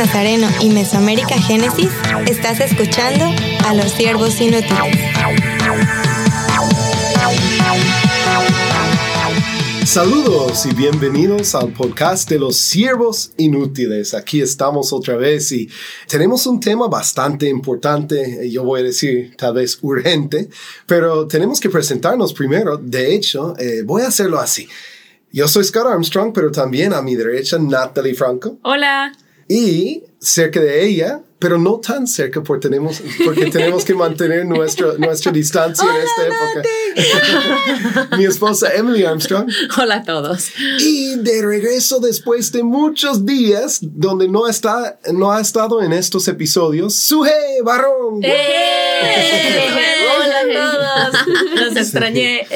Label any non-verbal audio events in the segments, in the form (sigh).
Nazareno y Mesoamérica Génesis, estás escuchando a los siervos inútiles. Saludos y bienvenidos al podcast de los siervos inútiles. Aquí estamos otra vez y tenemos un tema bastante importante, yo voy a decir tal vez urgente, pero tenemos que presentarnos primero. De hecho, eh, voy a hacerlo así. Yo soy Scott Armstrong, pero también a mi derecha Natalie Franco. Hola. Y cerca de ella, pero no tan cerca porque tenemos, porque tenemos que mantener nuestra, nuestra distancia en esta época. Mi esposa Emily Armstrong. Hola a todos. Y de regreso después de muchos días donde no, está, no ha estado en estos episodios, Suje Barrón. ¡Eh! Hola a todos. Los extrañé.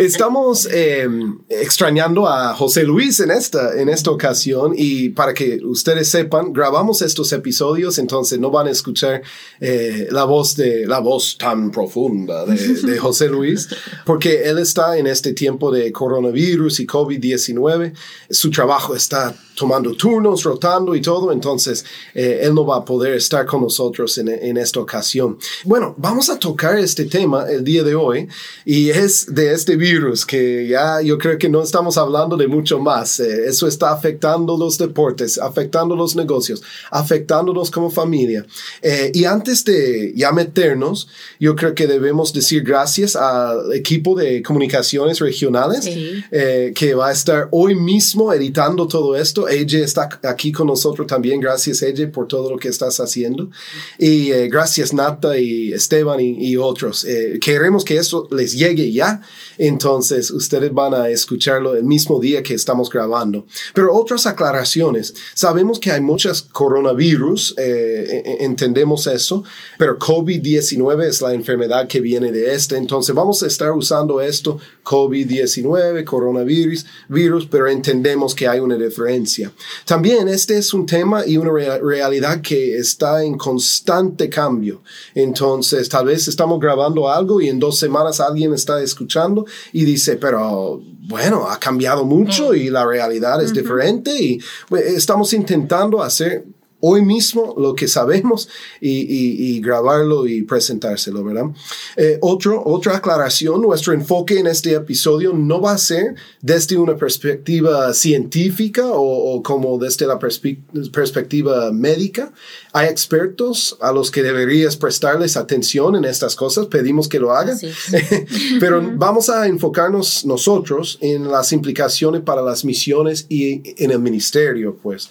Estamos eh, extrañando a José Luis en esta, en esta ocasión y para que ustedes sepan, grabamos estos episodios, entonces no van a escuchar eh, la voz de la voz tan profunda de, de (laughs) José Luis, porque él está en este tiempo de coronavirus y COVID-19. Su trabajo está tomando turnos, rotando y todo, entonces eh, él no va a poder estar con nosotros en, en, esta ocasión. Bueno, vamos a tocar este tema el día de hoy y es de este virus que ya yo creo que no estamos hablando de mucho más. Eh, eso está afectando los deportes, afectando los negocios, afectándonos como familia. Eh, y antes de ya meternos, yo creo que debemos decir gracias al equipo de comunicaciones regionales Sí. eh, que va a estar hoy mismo editando todo esto. Ella está aquí con nosotros también. Gracias, ella, por todo lo que estás haciendo. Y eh, gracias, Nata y Esteban y, y otros. Eh, queremos que esto les llegue ya. Entonces, ustedes van a escucharlo el mismo día que estamos grabando. Pero otras aclaraciones. Sabemos que hay muchas coronavirus, eh, e- e- entendemos eso, pero COVID-19 es la enfermedad que viene de este. Entonces, vamos a estar usando esto, COVID-19, coronavirus, virus, pero entendemos que hay una diferencia. También este es un tema y una rea- realidad que está en constante cambio. Entonces, tal vez estamos grabando algo y en dos semanas alguien está escuchando y dice, pero bueno, ha cambiado mucho y la realidad es diferente y pues, estamos intentando hacer hoy mismo lo que sabemos y, y- y grabarlo y presentárselo, ¿verdad? Eh, otro, otra aclaración, nuestro enfoque en este episodio no va a ser desde una perspectiva científica o, o como desde la perspe- perspectiva médica. Hay expertos a los que deberías prestarles atención en estas cosas, pedimos que lo hagan. Sí. (laughs) Pero vamos a enfocarnos nosotros en las implicaciones para las misiones y en el ministerio, pues.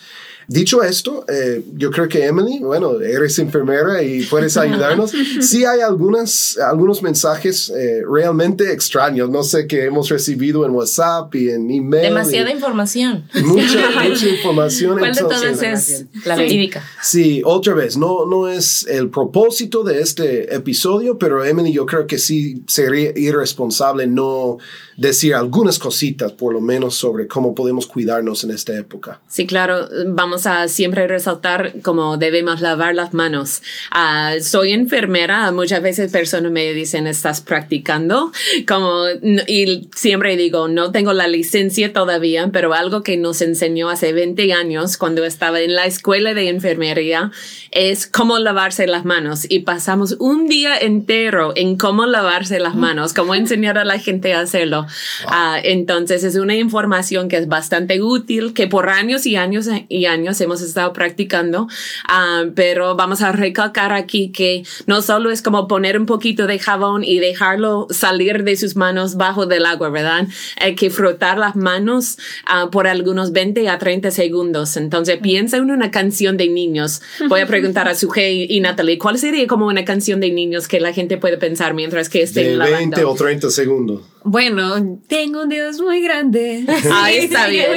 Dicho esto, eh, yo creo que Emily, bueno, eres enfermera y puedes (laughs) ayudarnos. Sí hay algunas, algunos mensajes eh, realmente extraños, no sé, que hemos recibido en WhatsApp y en email. Demasiada información. mucha, (laughs) mucha información. ¿Cuál de entonces- todas es la verídica? Sí, otra vez, no, no es el propósito de este episodio, pero Emily, yo creo que sí sería irresponsable no decir algunas cositas, por lo menos, sobre cómo podemos cuidarnos en esta época. Sí, claro, vamos a siempre resaltar cómo debemos lavar las manos. Ah, soy enfermera, muchas veces personas me dicen, ¿estás practicando? Como, y siempre digo, no tengo la licencia todavía, pero algo que nos enseñó hace 20 años cuando estaba en la escuela de enfermería es cómo lavarse las manos. Y pasamos un día entero en cómo lavarse las manos, cómo enseñar a la gente a hacerlo. Ah, entonces es una información que es bastante útil, que por años y años y años hemos estado practicando, Ah, pero vamos a recalcar aquí que no solo es como poner un poquito de jabón y dejarlo salir de sus manos bajo del agua, ¿verdad? Hay que frotar las manos ah, por algunos 20 a 30 segundos. Entonces piensa en una canción de niños. Voy a preguntar a Suje y, Natalie, ¿cuál sería como una canción de niños que la gente puede pensar mientras que De estén 20 lavando? o 30 segundos. Bueno, tengo un Dios muy grande. (laughs) Ahí está bien.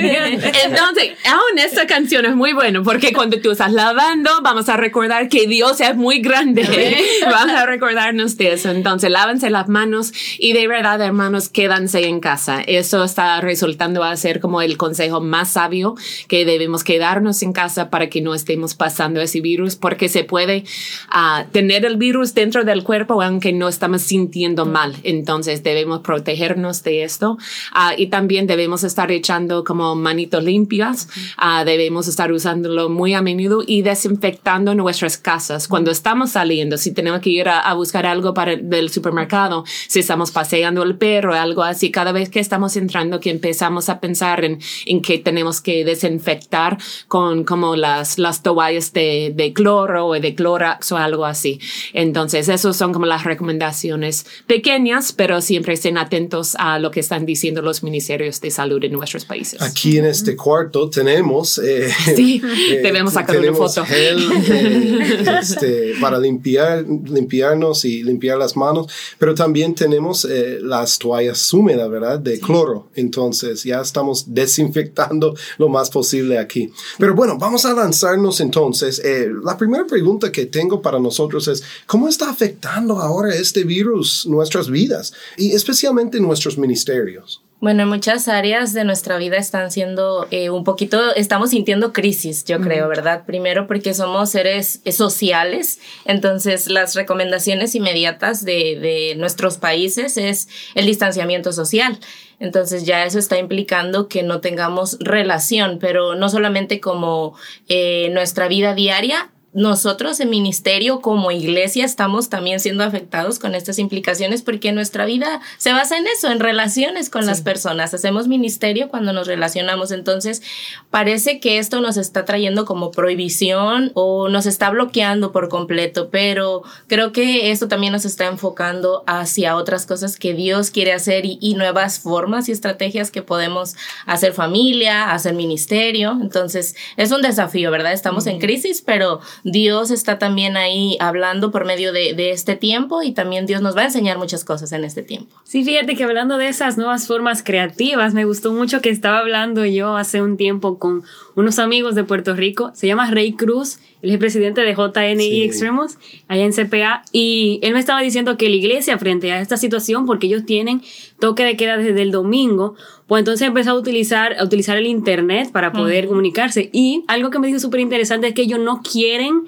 Entonces, aún esta canción es muy buena porque cuando tú estás lavando, vamos a recordar que Dios es muy grande. (laughs) vamos a recordarnos de eso. Entonces, lávense las manos y de verdad, hermanos, quédanse en casa. Eso está resultando a ser como el consejo más sabio que debemos quedarnos en casa para que no estemos pasando ese virus porque se puede ah, tener el virus dentro del cuerpo aunque no estamos sintiendo mal. Entonces, debemos proteger protegernos de esto. Ah, y también debemos estar echando como manitos limpias, ah, debemos estar usándolo muy a menudo y desinfectando nuestras casas. Cuando estamos saliendo, si tenemos que ir a, buscar algo para el supermercado, si estamos paseando el perro, algo así, cada vez que estamos entrando, que empezamos a pensar en, en que tenemos que desinfectar con como las, las toallas de, de cloro o de clorax o algo así. Entonces, esos son como las recomendaciones pequeñas, pero siempre estén atentos a lo que están diciendo los ministerios de salud en nuestros países. Aquí en este cuarto tenemos... Eh, sí, (laughs) eh, debemos sacar una foto. Gel, (laughs) eh, este, para limpiar, limpiarnos y limpiar las manos, pero también tenemos las toallas húmedas, ¿verdad? De cloro. Entonces ya estamos (laughs) desinfectando lo más posible aquí. Pero bueno, vamos a lanzarnos entonces. la primera pregunta que tengo para nosotros es, ¿cómo está afectando ahora este virus nuestras vidas y especialmente nuestros ministerios? Bueno, en muchas áreas de nuestra vida están siendo eh, un poquito, estamos sintiendo crisis, yo creo, ¿verdad? Primero porque somos seres eh, sociales, entonces las recomendaciones inmediatas de, de nuestros países es el distanciamiento social. Entonces ya eso está implicando que no tengamos relación, pero no solamente como eh, nuestra vida diaria, nosotros en ministerio como iglesia estamos también siendo afectados con estas implicaciones porque nuestra vida se basa en eso, en relaciones con las personas. Hacemos ministerio cuando nos relacionamos. Entonces, parece que esto nos está trayendo como prohibición o nos está bloqueando por completo, pero creo que esto también nos está enfocando hacia otras cosas que Dios quiere hacer y, y nuevas formas y estrategias que podemos hacer familia, hacer ministerio. Entonces, es un desafío, ¿verdad? Estamos en crisis, pero Dios está también ahí hablando por medio de, de, este tiempo y también Dios nos va a enseñar muchas cosas en este tiempo. Sí, fíjate que hablando de esas nuevas formas creativas, me gustó mucho que estaba hablando yo hace un tiempo con unos amigos de Puerto Rico, se llama Rey Cruz, él es presidente de JNI Extremos, allá en CPA, y él me estaba diciendo que la iglesia frente a esta situación, porque ellos tienen toque de queda desde el domingo, pues entonces empezó a utilizar, a utilizar el Internet para poder comunicarse. Y algo que me dijo súper interesante es que ellos no quieren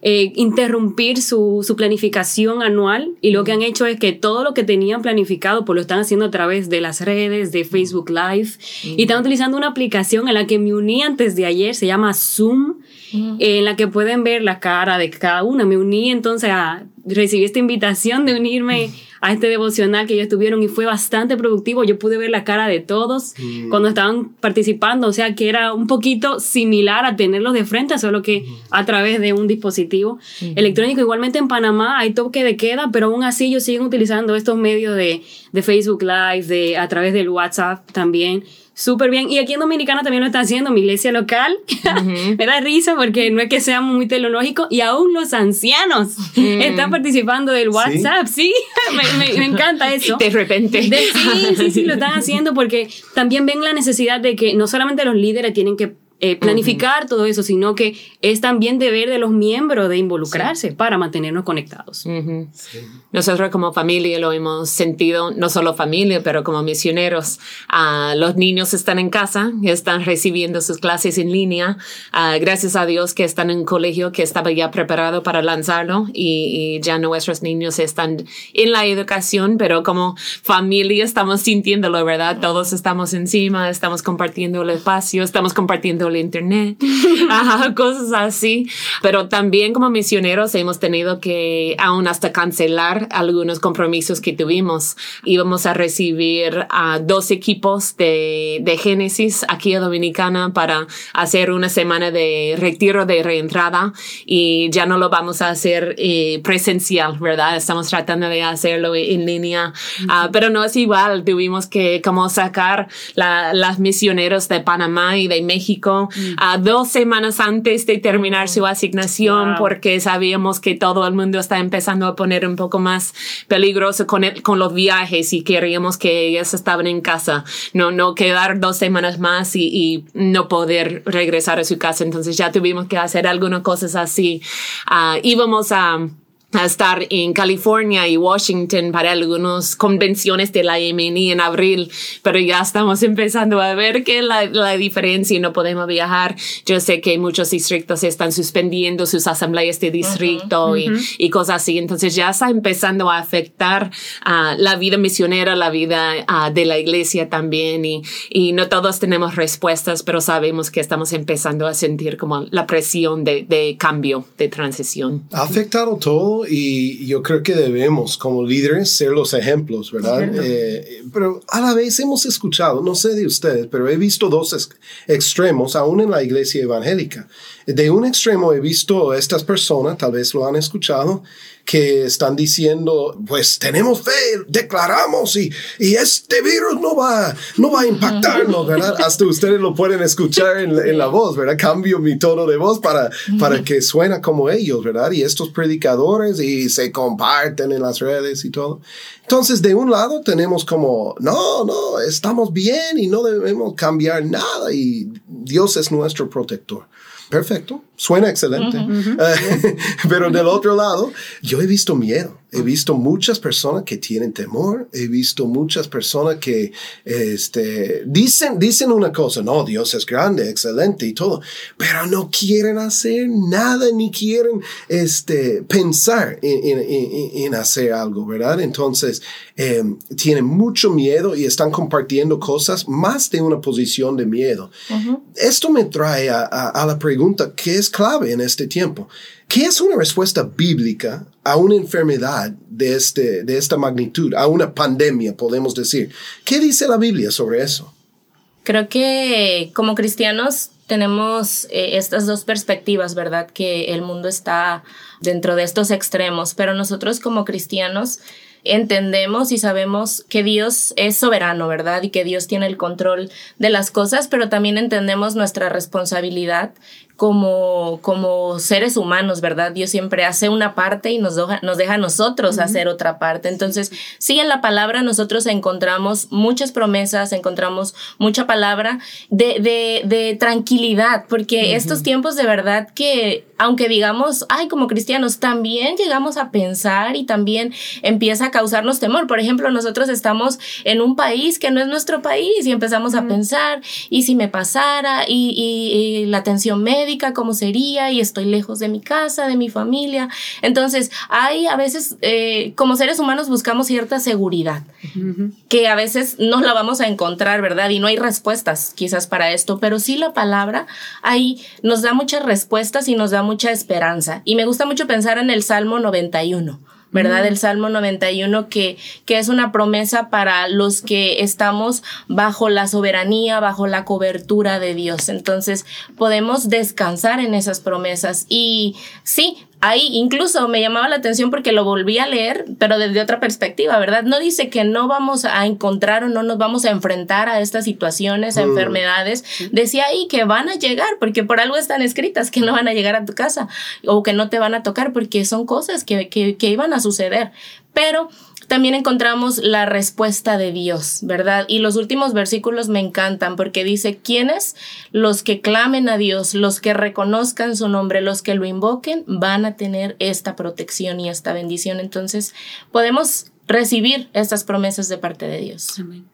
eh, interrumpir su, su, planificación anual y lo que han hecho es que todo lo que tenían planificado pues lo están haciendo a través de las redes, de Facebook Live y están utilizando una aplicación en la que me uní antes de ayer, se llama Zoom, en la que pueden ver la cara de cada una. Me uní entonces a recibí esta invitación de unirme a este devocional que ellos tuvieron y fue bastante productivo. Yo pude ver la cara de todos mm. cuando estaban participando, o sea que era un poquito similar a tenerlos de frente, solo que a través de un dispositivo electrónico. Igualmente en Panamá hay toque de queda, pero aún así ellos siguen utilizando estos medios de, de Facebook Live, de, a través del WhatsApp también súper bien. Y aquí en Dominicana también lo está haciendo mi iglesia local. (laughs) me da risa porque no es que seamos muy tecnológicos y aún los ancianos mm. están participando del WhatsApp. Sí, (laughs) me, (laughs) me, encanta eso. De repente. sí, sí, sí, lo están haciendo porque también ven la necesidad de que no solamente los líderes tienen que eh, planificar todo eso, sino que es también deber de los miembros de involucrarse para mantenernos conectados. Nosotros como familia lo hemos sentido, no solo familia, pero como misioneros. Uh, los niños están en casa, están recibiendo sus clases en línea. Uh, gracias a Dios que están en un colegio que estaba ya preparado para lanzarlo y, y, ya nuestros niños están en la educación, pero como familia estamos sintiéndolo, ¿verdad? Todos estamos encima, estamos compartiendo el espacio, estamos compartiendo el internet, (laughs) cosas así. Pero también como misioneros hemos tenido que aún hasta cancelar algunos compromisos que tuvimos. Íbamos a recibir a dos equipos de, de Génesis aquí a Dominicana para hacer una semana de retiro de reentrada y ya no lo vamos a hacer eh, presencial, ¿verdad? Estamos tratando de hacerlo en línea, ah, pero no es igual. Tuvimos que como sacar la, las misioneros de Panamá y de México a dos semanas antes de terminar su asignación porque sabíamos que todo el mundo está empezando a poner un poco más peligroso con, con los viajes y queríamos que ellas estaban en casa, no, no quedar dos semanas más y, y no poder regresar a su casa. Entonces ya tuvimos que hacer algunas cosas así. Uh, íbamos a a estar en California y Washington para algunas convenciones de la MNI en abril, pero ya estamos empezando a ver que la, la diferencia y no podemos viajar. Yo sé que muchos distritos están suspendiendo sus asambleas de distrito y, y, cosas así, entonces ya está empezando a afectar uh, la vida misionera, la vida uh, de la iglesia también y, y no todos tenemos respuestas, pero sabemos que estamos empezando a sentir como la presión de, de cambio, de transición. Ha afectado todo y yo creo que debemos como líderes ser los ejemplos, ¿verdad? Eh, pero a la vez hemos escuchado, no sé de ustedes, pero he visto dos extremos aún en la iglesia evangélica. De un extremo he visto a estas personas, tal vez lo han escuchado, que están diciendo, pues tenemos fe, declaramos y, y este virus no va, no va a impactarnos, ¿verdad? Hasta ustedes lo pueden escuchar en, en, la voz, ¿verdad? Cambio mi tono de voz para, para que suena como ellos, ¿verdad? Y estos predicadores y se comparten en las redes y todo. Entonces, de un lado tenemos como, no, no, estamos bien y no debemos cambiar nada y Dios es nuestro protector perfecto, suena excelente. (laughs) pero del otro lado, yo he visto miedo. He visto muchas personas que tienen temor. He visto muchas personas que este, dicen, dicen una cosa, no, Dios es grande, excelente y todo, pero no quieren hacer nada ni quieren este, pensar en, en, en hacer algo, ¿verdad? Entonces, eh, tienen mucho miedo y están compartiendo cosas más de una posición de miedo. Esto me trae a, a, a la pregunta que es clave en este tiempo. ¿Qué es una respuesta bíblica a una enfermedad de, este, de esta magnitud, a una pandemia, podemos decir? ¿Qué dice la Biblia sobre eso? Creo que como cristianos tenemos eh, estas dos perspectivas, ¿verdad? Que el mundo está dentro de estos extremos, pero nosotros como cristianos entendemos y sabemos que Dios es soberano, ¿verdad? Y que Dios tiene el control de las cosas, pero también entendemos nuestra responsabilidad como, como seres humanos, ¿verdad? Dios siempre hace una parte y nos, deja, nos deja a nosotros hacer otra parte. Entonces, sí, en la palabra nosotros encontramos muchas promesas, encontramos mucha palabra de, de, de tranquilidad, porque estos tiempos de verdad que, aunque digamos, ay, como cristianos, también llegamos a pensar y también empieza a causarnos temor. Por ejemplo, nosotros estamos en un país que no es nuestro país y empezamos a pensar, ¿y si me pasara? ¿Y, y, y la atención médica? Cómo sería y estoy lejos de mi casa, de mi familia. Entonces, hay a veces, eh, como seres humanos, buscamos cierta seguridad, que a veces no la vamos a encontrar, ¿verdad? Y no hay respuestas quizás para esto, pero sí la palabra ahí nos da muchas respuestas y nos da mucha esperanza. Y me gusta mucho pensar en el Salmo 91 ¿verdad? El Salmo 91 que, que es una promesa para los que estamos bajo la soberanía, bajo la cobertura de Dios. Entonces podemos descansar en esas promesas. Y sí, ahí incluso me llamaba la atención porque lo volví a leer, pero desde otra perspectiva, ¿verdad? No dice que no vamos a encontrar o no nos vamos a enfrentar a estas situaciones, a mm. enfermedades. Decía ahí que van a llegar, porque por algo están escritas, que no van a llegar a tu casa o que no te van a tocar, porque son cosas que, que, que iban a suceder. Pero también encontramos la respuesta de Dios, ¿verdad? Y los últimos versículos me encantan porque dice, ¿quiénes? Los que clamen a Dios, los que reconozcan su nombre, los que lo invoquen, van a tener esta protección y esta bendición. Entonces, podemos recibir estas promesas de parte de Dios. Amén.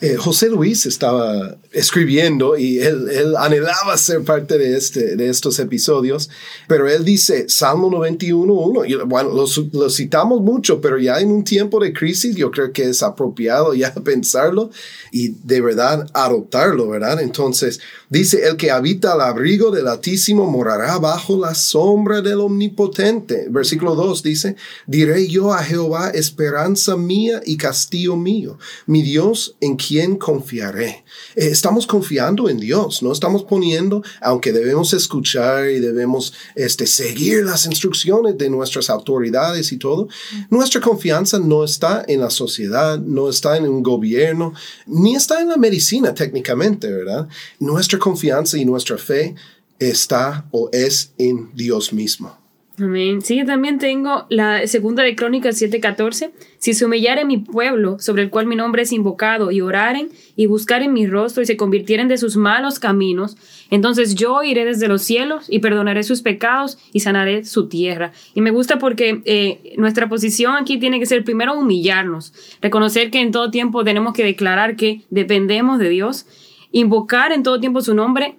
Eh, José Luis estaba escribiendo y él, anhelaba ser parte de, este, de estos episodios, pero él dice, Salmo 91.1, bueno, lo, lo, citamos mucho, pero ya en un tiempo de crisis yo creo que es apropiado ya (laughs) pensarlo y de verdad adoptarlo, ¿verdad? Entonces, dice, el que habita al abrigo del Altísimo morará bajo la sombra del Omnipotente. Versículo 2 dice, diré yo a Jehová, esperanza mía y castillo mío, mi Dios en quién confiaré? Eh, estamos confiando en Dios, no estamos poniendo, aunque debemos escuchar y debemos este, seguir las instrucciones de nuestras autoridades y todo, nuestra confianza no está en la sociedad, no está en un gobierno, ni está en la medicina técnicamente, ¿verdad? Nuestra confianza y nuestra fe está o es en Dios mismo. Amén. Sí, también tengo la segunda de Crónicas 7:14. Si se humillare mi pueblo, sobre el cual mi nombre es invocado, y oraren y buscaren mi rostro y se convirtieren de sus malos caminos, entonces yo iré desde los cielos y perdonaré sus pecados y sanaré su tierra. Y me gusta porque eh, nuestra posición aquí tiene que ser primero humillarnos, reconocer que en todo tiempo tenemos que declarar que dependemos de Dios, invocar en todo tiempo su nombre,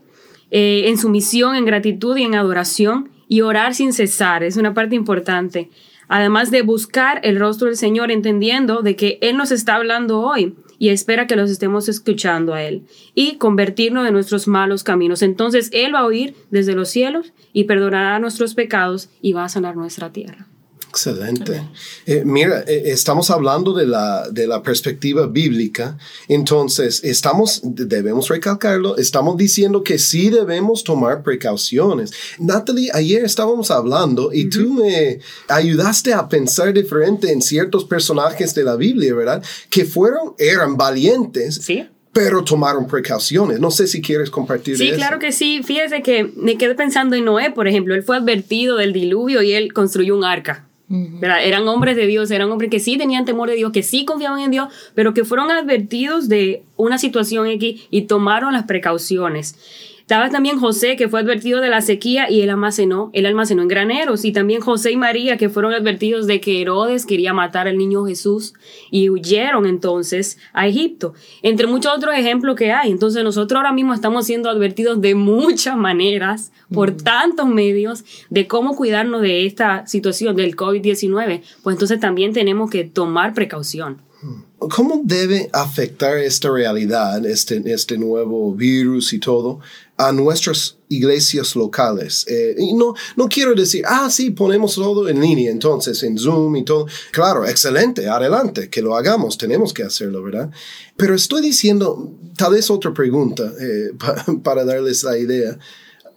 eh, en sumisión, en gratitud y en adoración y orar sin cesar, es una parte importante. Además de buscar el rostro del Señor entendiendo de que Él nos está hablando hoy y espera que los estemos escuchando a Él y convertirnos de nuestros malos caminos. Entonces Él va a oír desde los cielos y perdonará nuestros pecados y va a sanar nuestra tierra. Excelente. Eh, mira, eh, estamos hablando de la, de la perspectiva bíblica, entonces estamos, debemos recalcarlo, estamos diciendo que sí debemos tomar precauciones. Natalie, ayer estábamos hablando y tú me ayudaste a pensar diferente en ciertos personajes de la Biblia, ¿verdad? Que fueron, eran valientes. Sí pero tomaron precauciones. No sé si quieres compartir sí, claro que sí. Fíjese que me quedé pensando en Noé, por ejemplo. Él fue advertido del diluvio y él construyó un arca. Eran hombres de Dios, eran hombres que sí tenían temor de Dios, que sí confiaban en Dios, pero que fueron advertidos de una situación X y tomaron las precauciones. Estaba también José, que fue advertido de la sequía y él almacenó, él almacenó en graneros. Y también José y María, que fueron advertidos de que Herodes quería matar al niño Jesús y huyeron entonces a Egipto. Entre muchos otros ejemplos que hay. Entonces nosotros ahora mismo estamos siendo advertidos de muchas maneras, por tantos medios, de cómo cuidarnos de esta situación del COVID-19. Pues entonces también tenemos que tomar precaución. ¿Cómo debe afectar esta realidad, este, este nuevo virus y todo, a nuestras iglesias locales? Eh, y no, no quiero decir, ah, sí, ponemos todo en línea, entonces, en Zoom y todo. Claro, excelente, adelante, que lo hagamos, tenemos que hacerlo, ¿verdad? Pero estoy diciendo, tal vez otra pregunta eh, (laughs) para darles la idea.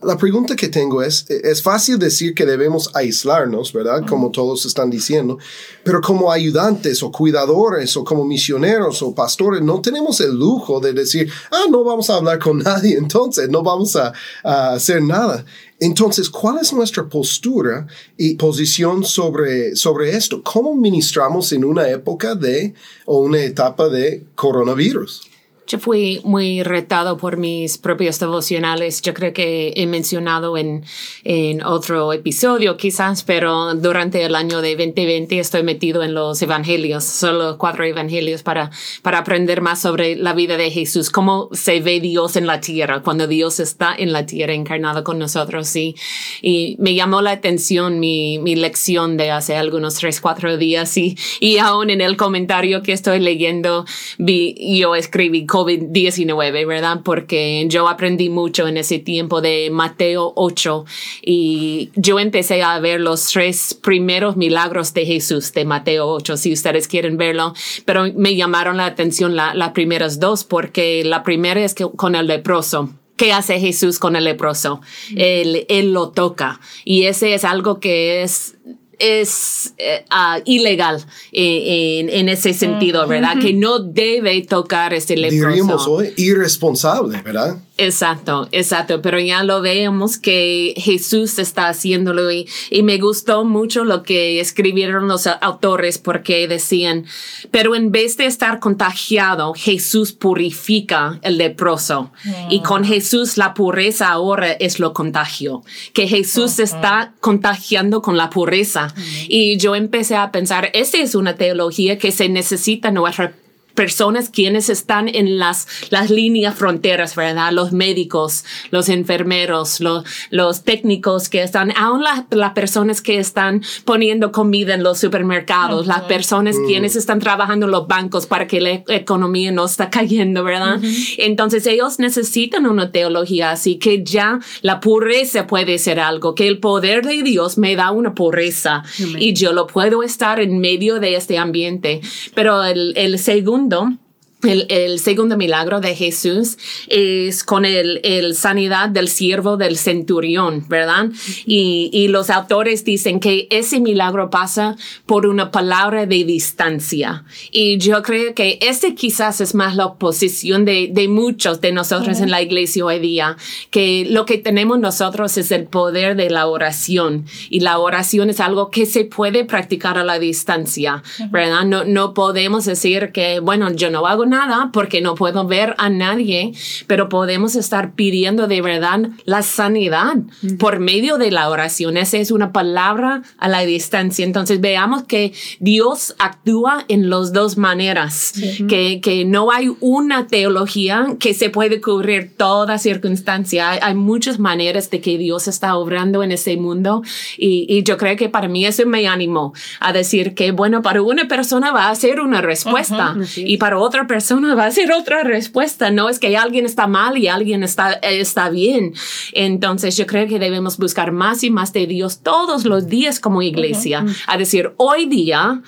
La pregunta que tengo es, es fácil decir que debemos aislarnos, ¿verdad? Como todos están diciendo, pero como ayudantes o cuidadores o como misioneros o pastores, no tenemos el lujo de decir, ah, no vamos a hablar con (laughs) nadie, entonces no vamos a, hacer nada. Entonces, ¿cuál es nuestra postura y posición sobre, sobre esto? ¿Cómo ministramos en una época de o una etapa de coronavirus? Yo fui muy retado por mis propios devocionales. Yo creo que he mencionado en, en otro episodio quizás, pero durante el año de 2020 estoy metido en los evangelios, solo cuatro evangelios para, para aprender más sobre la vida de Jesús, cómo se ve Dios en la tierra, cuando Dios está en la tierra encarnado con nosotros. Y, y me llamó la atención mi, mi lección de hace algunos tres, cuatro días y, y aún en el comentario que estoy leyendo, vi, yo escribí COVID-19, ¿verdad? Porque yo aprendí mucho en ese tiempo de Mateo 8 y yo empecé a ver los tres primeros milagros de Jesús de Mateo 8, si ustedes quieren verlo, pero me llamaron la atención las primeras dos porque la primera es que con el leproso. ¿Qué hace Jesús con el leproso? Él, él lo toca y ese es algo que es es eh, ah, ilegal eh, en, ese sentido, ¿verdad? Que no debe tocar este leproso. Diríamos hoy irresponsable, ¿verdad? Exacto, exacto, pero ya lo vemos que Jesús está haciéndolo y, y, me gustó mucho lo que escribieron los autores porque decían, pero en vez de estar contagiado, Jesús purifica el leproso y con Jesús la pureza ahora es lo contagio, que Jesús está contagiando con la pureza y yo empecé a pensar, esta es una teología que se necesita en nuestra personas quienes están en las, las líneas fronteras, ¿verdad? Los médicos, los enfermeros, los, los técnicos que están, aún las, las personas que están poniendo comida en los supermercados, las personas mm. quienes están trabajando en los bancos para que la economía no está cayendo, ¿verdad? Entonces ellos necesitan una teología así que ya la pureza puede ser algo, que el poder de Dios me da una pureza y yo lo puedo estar en medio de este ambiente. Pero el, el segundo om el, el, segundo milagro de Jesús es con el, el sanidad del siervo del centurión, ¿verdad? Y, y, los autores dicen que ese milagro pasa por una palabra de distancia. Y yo creo que este quizás es más la posición de, de muchos de nosotros en la iglesia hoy día, que lo que tenemos nosotros es el poder de la oración. Y la oración es algo que se puede practicar a la distancia, ¿verdad? No, no podemos decir que, bueno, yo no hago nada porque no puedo ver a nadie, pero podemos estar pidiendo de verdad la sanidad por medio de la oración. Esa es una palabra a la distancia. Entonces veamos que Dios actúa en las dos maneras, que, que no hay una teología que se puede cubrir toda circunstancia. Hay, hay, muchas maneras de que Dios está obrando en ese mundo y, y, yo creo que para mí eso me animó a decir que, bueno, para una persona va a ser una respuesta uh -huh. y para otra persona va va a ser otra respuesta. No es que alguien está mal y alguien está, está bien. Entonces yo creo que debemos buscar más y más de Dios todos los días como iglesia. Uh -huh. A decir, hoy día,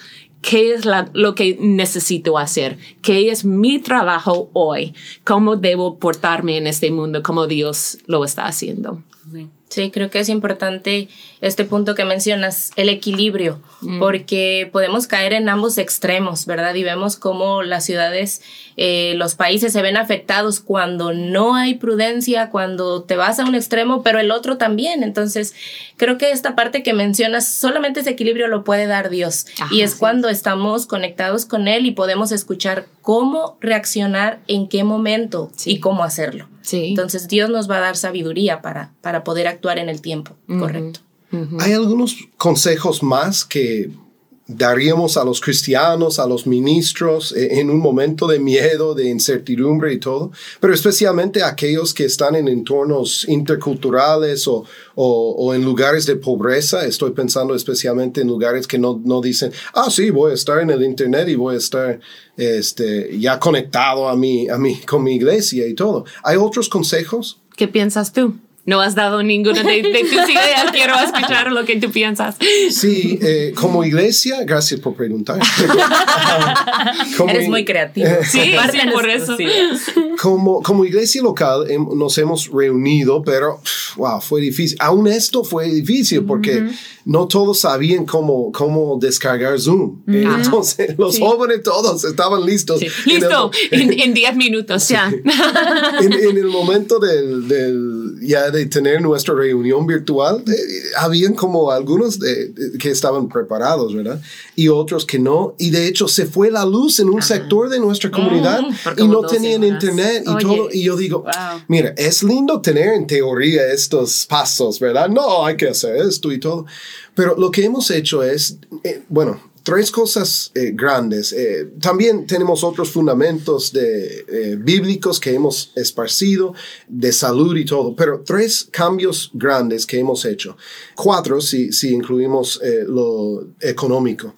¿Qué es la, lo que necesito hacer? ¿Qué es mi trabajo hoy? ¿Cómo debo portarme en este mundo como Dios lo está haciendo? Sí, creo que es importante este punto que mencionas, el equilibrio, mm. porque podemos caer en ambos extremos, ¿verdad? Y vemos cómo las ciudades, eh, los países se ven afectados cuando no hay prudencia, cuando te vas a un extremo, pero el otro también. Entonces, creo que esta parte que mencionas, solamente ese equilibrio lo puede dar Dios. Ajá, y es sí. cuando estamos conectados con Él y podemos escuchar cómo reaccionar, en qué momento sí. y cómo hacerlo. Sí. Entonces, Dios nos va a dar sabiduría para, para poder actuar en el tiempo uh -huh. correcto. Uh -huh. Hay algunos consejos más que daríamos a los cristianos, a los ministros, eh, en un momento de miedo, de incertidumbre y todo, pero especialmente a aquellos que están en entornos interculturales o, o, o, en lugares de pobreza. Estoy pensando especialmente en lugares que no, no dicen, ah, sí, voy a estar en el Internet y voy a estar este, ya conectado a mi, a mi, con mi iglesia y todo. ¿Hay otros consejos? ¿Qué piensas tú? No has dado ninguna de, de (laughs) tus ideas. Quiero escuchar lo que tú piensas. Sí, eh, como iglesia, gracias por preguntar. (laughs) como Eres muy creativo. (laughs) Sí, sí por eso. Como, como iglesia local nos hemos reunido, pero wow, fue difícil. Aún esto fue difícil porque uh -huh. No todos sabían cómo, cómo descargar Zoom. Uh -huh. Entonces, (laughs) los sí. jóvenes todos estaban listos. Sí. Listo, en 10 (laughs) minutos ya. (laughs) en, en, el momento del, del ya de tener nuestra reunión virtual, eh, habían como algunos de, de, que estaban preparados, ¿verdad? Y otros que no. Y de hecho se fue la luz en un sector de nuestra comunidad mm, y no tenían internet y Oye. todo. Y yo digo, wow. mira, es lindo tener en teoría estos pasos, ¿verdad? No, hay que hacer esto y todo. Pero lo que hemos hecho es, eh, bueno, tres cosas eh, grandes. Eh, también tenemos otros fundamentos de, bíblicos que hemos esparcido, de salud y todo, pero tres cambios grandes que hemos hecho. Cuatro si, si incluimos lo económico.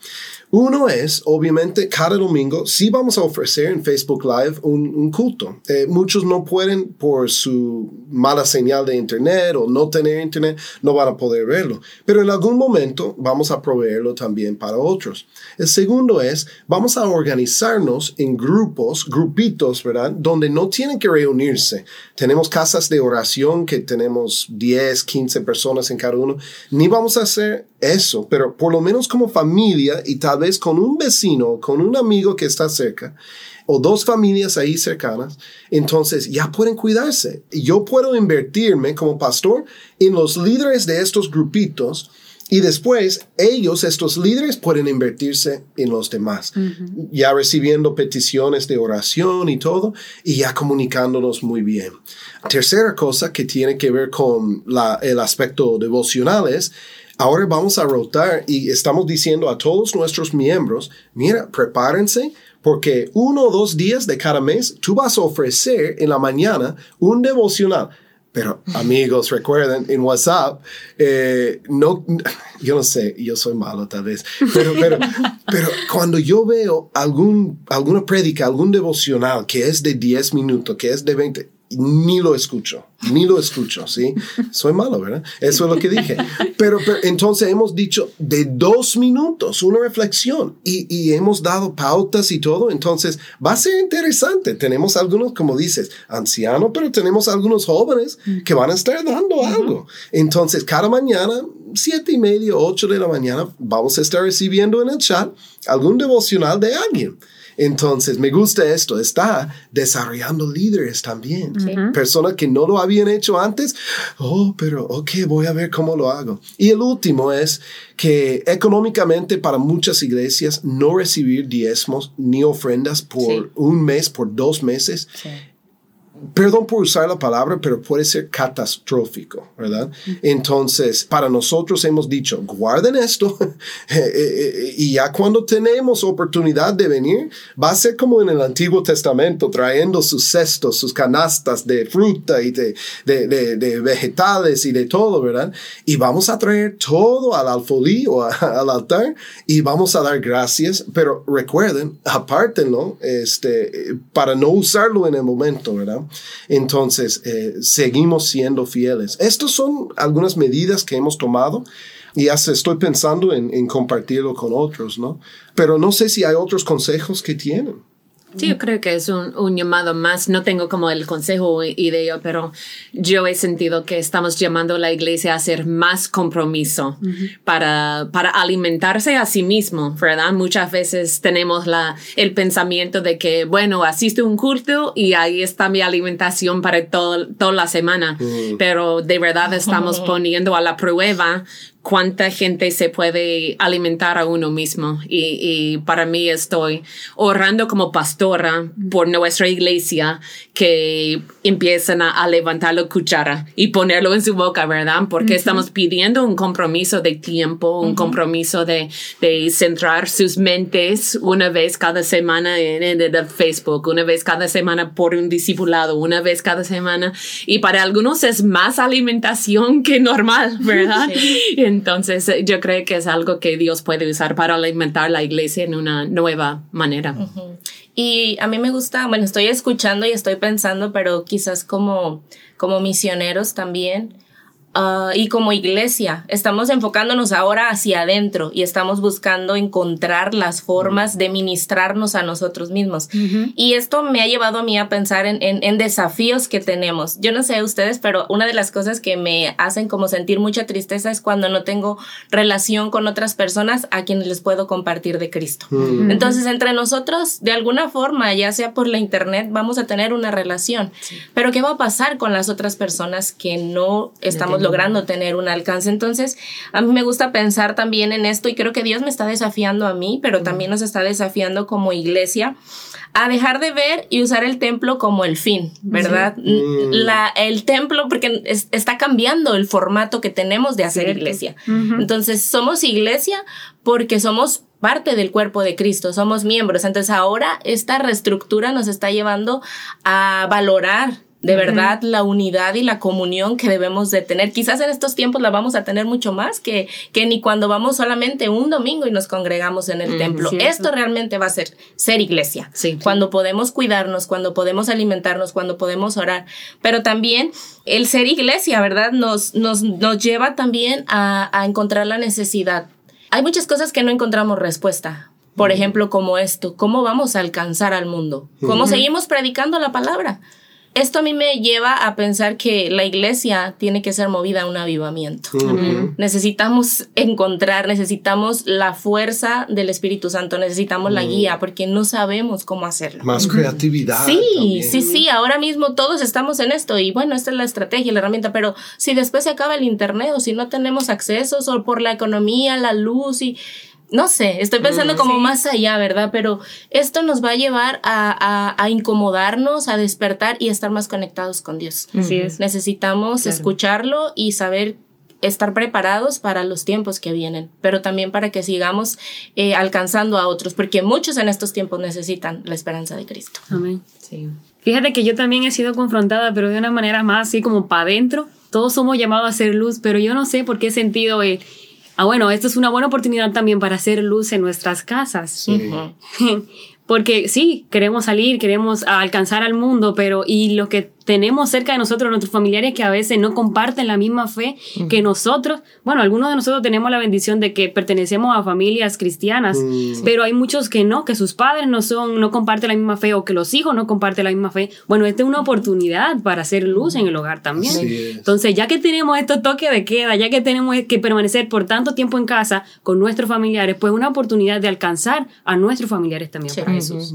Uno es, obviamente, cada domingo sí vamos a ofrecer en Facebook Live un, culto. Eh, muchos no pueden por su mala señal de internet o no tener internet, no van a poder verlo. Pero en algún momento vamos a proveerlo también para otros. El segundo es, vamos a organizarnos en grupos, grupitos, ¿verdad? Donde no tienen que reunirse. Tenemos casas de oración que tenemos 10, 15 personas en cada uno. Ni vamos a hacer eso, pero por lo menos como familia y tal vez con un vecino, con un amigo que está cerca, o dos familias ahí cercanas, entonces ya pueden cuidarse. Yo puedo invertirme como pastor en los líderes de estos grupitos y después ellos, estos líderes, pueden invertirse en los demás, uh -huh. ya recibiendo peticiones de oración y todo, y ya comunicándonos muy bien. Tercera cosa que tiene que ver con la, el aspecto devocional es, ahora vamos a rotar y estamos diciendo a todos nuestros miembros, mira, prepárense porque uno o dos días de cada mes tú vas a ofrecer en la mañana un devocional. Pero (laughs) amigos, recuerden, en WhatsApp, eh, no, (laughs) yo no sé, yo soy malo tal vez, pero, pero, (laughs) pero cuando yo veo algún, alguna prédica, algún devocional que es de 10 minutos, que es de 20, ni lo escucho, ni lo escucho, ¿sí? Soy malo, ¿verdad? Eso es lo que dije. Pero, entonces hemos dicho de dos minutos, una reflexión, y, y, hemos dado pautas y todo, entonces va a ser interesante. Tenemos algunos, como dices, ancianos, pero tenemos algunos jóvenes que van a estar dando algo. Entonces, cada mañana, siete y media, ocho de la mañana, vamos a estar recibiendo en el chat algún devocional de alguien. Entonces, me gusta esto, está desarrollando líderes también. Personas que no lo habían hecho antes, oh, pero ok, voy a ver cómo lo hago. Y el último es que económicamente para muchas iglesias no recibir diezmos ni ofrendas por un mes, por dos meses, perdón por usar la palabra, pero puede ser catastrófico, ¿verdad? Entonces, para nosotros hemos dicho, guarden esto (laughs) eh, eh, eh, y ya cuando tenemos oportunidad de venir, va a ser como en el Antiguo Testamento, trayendo sus cestos, sus canastas de fruta y de, de, de, vegetales y de todo, ¿verdad? Y vamos a traer todo al alfolí o (laughs) al altar y vamos a dar gracias, pero recuerden, apártenlo este, para no usarlo en el momento, ¿verdad? Entonces, eh, seguimos siendo fieles. Estas son algunas medidas que hemos tomado y hasta estoy pensando en, en compartirlo con otros, ¿no? Pero no sé si hay otros consejos que tienen. Sí, yo creo que es un, un, llamado más. No tengo como el consejo idea, pero yo he sentido que estamos llamando a la iglesia a hacer más compromiso para, para alimentarse a sí mismo, ¿verdad? Muchas veces tenemos la, el pensamiento de que, bueno, asiste un culto y ahí está mi alimentación para todo, toda la semana, pero de verdad estamos (laughs) poniendo a la prueba cuánta gente se puede alimentar a uno mismo. Y, y, para mí estoy orando como pastora por nuestra iglesia que empiecen a, levantar la cuchara y ponerlo en su boca, ¿verdad? Porque estamos pidiendo un compromiso de tiempo, un compromiso de, de, centrar sus mentes una vez cada semana en, el Facebook, una vez cada semana por un discipulado, una vez cada semana. Y para algunos es más alimentación que normal, ¿verdad? Entonces, eh, yo creo que es algo que Dios puede usar para alimentar la iglesia en una nueva manera. Y a mí me gusta, bueno, estoy escuchando y estoy pensando, pero quizás como, como misioneros también, Ah, y como iglesia, estamos enfocándonos ahora hacia adentro y estamos buscando encontrar las formas de ministrarnos a nosotros mismos. Y esto me ha llevado a mí a pensar en, en, desafíos que tenemos. Yo no sé ustedes, pero una de las cosas que me hacen como sentir mucha tristeza es cuando no tengo relación con otras personas a quienes les puedo compartir de Cristo. Entonces, entre nosotros, de alguna forma, ya sea por la internet, vamos a tener una relación. Pero ¿qué va a pasar con las otras personas que no estamos logrando tener un alcance. Entonces, a mí me gusta pensar también en esto y creo que Dios me está desafiando a mí, pero también nos está desafiando como iglesia a dejar de ver y usar el templo como el fin, ¿verdad? Mm. La, el templo, porque está cambiando el formato que tenemos de hacer iglesia. Entonces, somos iglesia porque somos parte del cuerpo de Cristo, somos miembros. Entonces, ahora esta reestructura nos está llevando a valorar de verdad la unidad y la comunión que debemos de tener. Quizás en estos tiempos la vamos a tener mucho más que, que ni cuando vamos solamente un domingo y nos congregamos en el templo. Esto realmente va a ser ser iglesia. Sí. Cuando podemos cuidarnos, cuando podemos alimentarnos, cuando podemos orar. Pero también el ser iglesia, ¿verdad? Nos, nos, nos lleva también a, a encontrar la necesidad. Hay muchas cosas que no encontramos respuesta. Por ejemplo, como esto, ¿cómo vamos a alcanzar al mundo? ¿Cómo seguimos predicando la palabra? Esto a mí me lleva a pensar que la iglesia tiene que ser movida a un avivamiento. Necesitamos encontrar, necesitamos la fuerza del Espíritu Santo, necesitamos la guía porque no sabemos cómo hacerlo. Más creatividad. Sí, sí, sí, ahora mismo todos estamos en esto y bueno, esta es la estrategia, la herramienta, pero si después se acaba el Internet o si no tenemos acceso o por la economía, la luz y no sé, estoy pensando mm, como más allá, ¿verdad? Pero esto nos va a llevar a, a, incomodarnos, a despertar y estar más conectados con Dios. Así es. Necesitamos escucharlo y saber estar preparados para los tiempos que vienen, pero también para que sigamos eh, alcanzando a otros, porque muchos en estos tiempos necesitan la esperanza de Cristo. Amén. Sí. Fíjate que yo también he sido confrontada, pero de una manera más así como para adentro. Todos somos llamados a ser luz, pero yo no sé por qué sentido... Eh, ah, bueno, esto es una buena oportunidad también para hacer luz en nuestras casas. (laughs) porque sí, queremos salir, queremos alcanzar al mundo, pero y lo que tenemos cerca de nosotros, nuestros familiares que a veces no comparten la misma fe que nosotros. Bueno, algunos de nosotros tenemos la bendición de que pertenecemos a familias cristianas, Mm. pero hay muchos que no, que sus padres no son, no comparten la misma fe o que los hijos no comparten la misma fe. Bueno, esta es una oportunidad para hacer luz en el hogar también. Es. Entonces, ya que tenemos estos toques de queda, ya que tenemos que permanecer por tanto tiempo en casa con nuestros familiares, pues una oportunidad de alcanzar a nuestros familiares también Sí. para Jesús.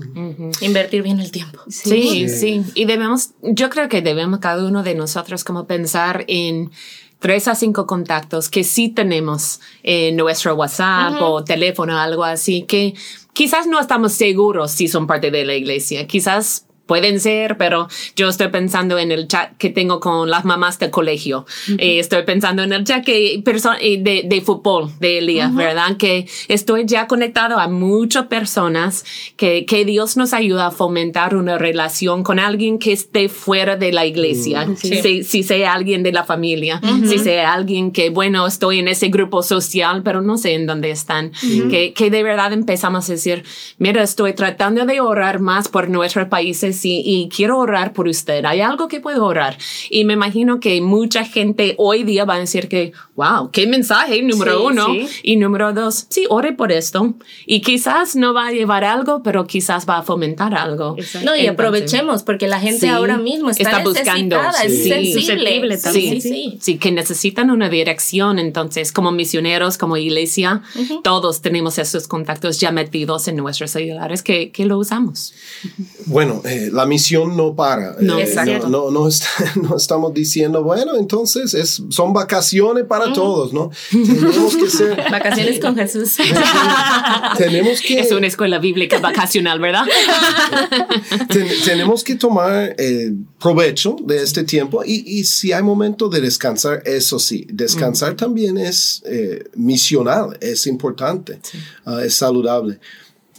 Invertir bien el tiempo. Sí, sí, Y debemos, yo creo que debemos cada uno de nosotros como pensar en tres a cinco contactos que sí tenemos en nuestro WhatsApp o teléfono, algo así, que quizás no estamos seguros si son parte de la iglesia. Quizás pueden ser, pero yo estoy pensando en el chat que tengo con las mamás del colegio. Eh, estoy pensando en el chat que eh, de, de fútbol de Elías, ¿verdad? Que estoy ya conectado a muchas personas que, que Dios nos ayuda a fomentar una relación con alguien que esté fuera de la iglesia. Si, si sea alguien de la familia, si sea alguien que, bueno, estoy en ese grupo social, pero no sé en dónde están. que, que de verdad empezamos a decir, mira, estoy tratando de orar más por nuestros países y, y quiero orar por usted. Hay algo que puedo orar. Y me imagino que mucha gente hoy día va a decir que, wow, qué mensaje, número Sí, uno. sí. Y número dos, sí, ore por esto. Y quizás no va a llevar algo, pero quizás va a fomentar algo. Exacto. No, y Entonces, aprovechemos porque la gente Sí, ahora mismo está, está buscando, es sí. sensible. También. sí, sí. Sí, que necesitan una dirección. Entonces, como misioneros, como iglesia, todos tenemos esos contactos ya metidos en nuestros celulares que, que lo usamos. Bueno, eh, la misión no para. No, Eh, exacto. no, no, no está- (laughs) no estamos diciendo, bueno, entonces es, son vacaciones para todos, ¿no? Tenemos que ser, (laughs) Vacaciones con Jesús. (laughs) tenemos que, Es una escuela bíblica vacacional, ¿verdad? ten- tenemos que tomar eh, provecho de este tiempo y, y si hay momento de descansar, eso sí, descansar también es eh, misional, es importante, ah, es saludable,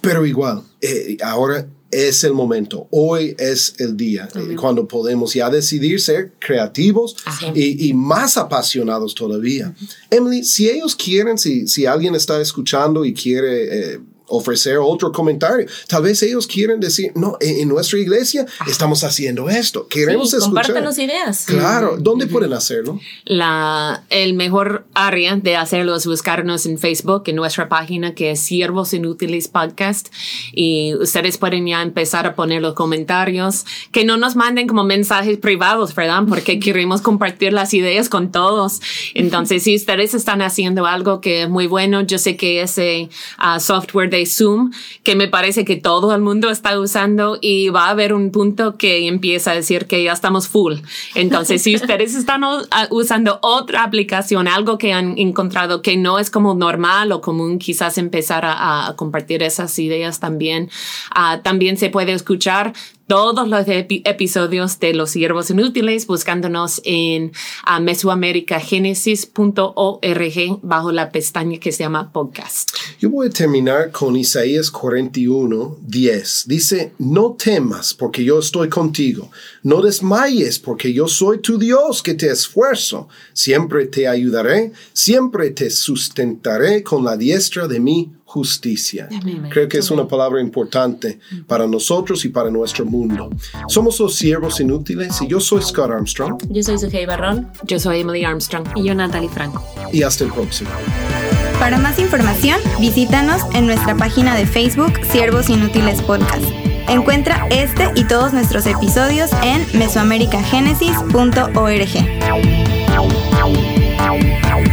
pero igual, eh, ahora es el momento, hoy es el día eh, cuando podemos ya decidir ser creativos y, y más apasionados todavía. Emily, si ellos quieren, si, si alguien está escuchando y quiere... eh, ofrecer otro comentario. Tal vez ellos quieren decir, no, en, nuestra iglesia estamos haciendo esto. Queremos Sí, escuchar. compártanos ideas. Claro, ¿dónde pueden hacerlo? La, el mejor área de hacerlo es buscarnos en Facebook, en nuestra página que es Siervos Inútiles Podcast. Y ustedes pueden ya empezar a poner los comentarios, que no nos manden como mensajes privados, ¿verdad? Porque queremos compartir las ideas con todos. Entonces, si ustedes están haciendo algo que es muy bueno, yo sé que ese ah, software de Zoom, que me parece que todo el mundo está usando y va a haber un punto que empieza a decir que ya estamos full. Entonces, si (laughs) ustedes están ah, usando otra aplicación, algo que han encontrado que no es como normal o común, quizás empezar a, a compartir esas ideas también. Ah, también se puede escuchar todos los epi- episodios de Los Siervos Inútiles buscándonos en ah, mesoamericagenesis.org bajo la pestaña que se llama podcast. Yo voy a terminar con Isaías 41, 10. Dice, no temas porque yo estoy contigo. No desmayes porque yo soy tu Dios que te esfuerzo. Siempre te ayudaré. Siempre te sustentaré con la diestra de mi justicia. Creo que es una palabra importante para nosotros y para nuestro mundo. Somos los siervos inútiles y yo soy Scott Armstrong Yo soy Sujei Barrón. Yo soy Emily Armstrong. Y yo, Natalie Franco. y hasta el próximo. Para más información, visítanos en nuestra página de Facebook Siervos Inútiles Podcast. Encuentra este y todos nuestros episodios en mesoamericagenesis.org.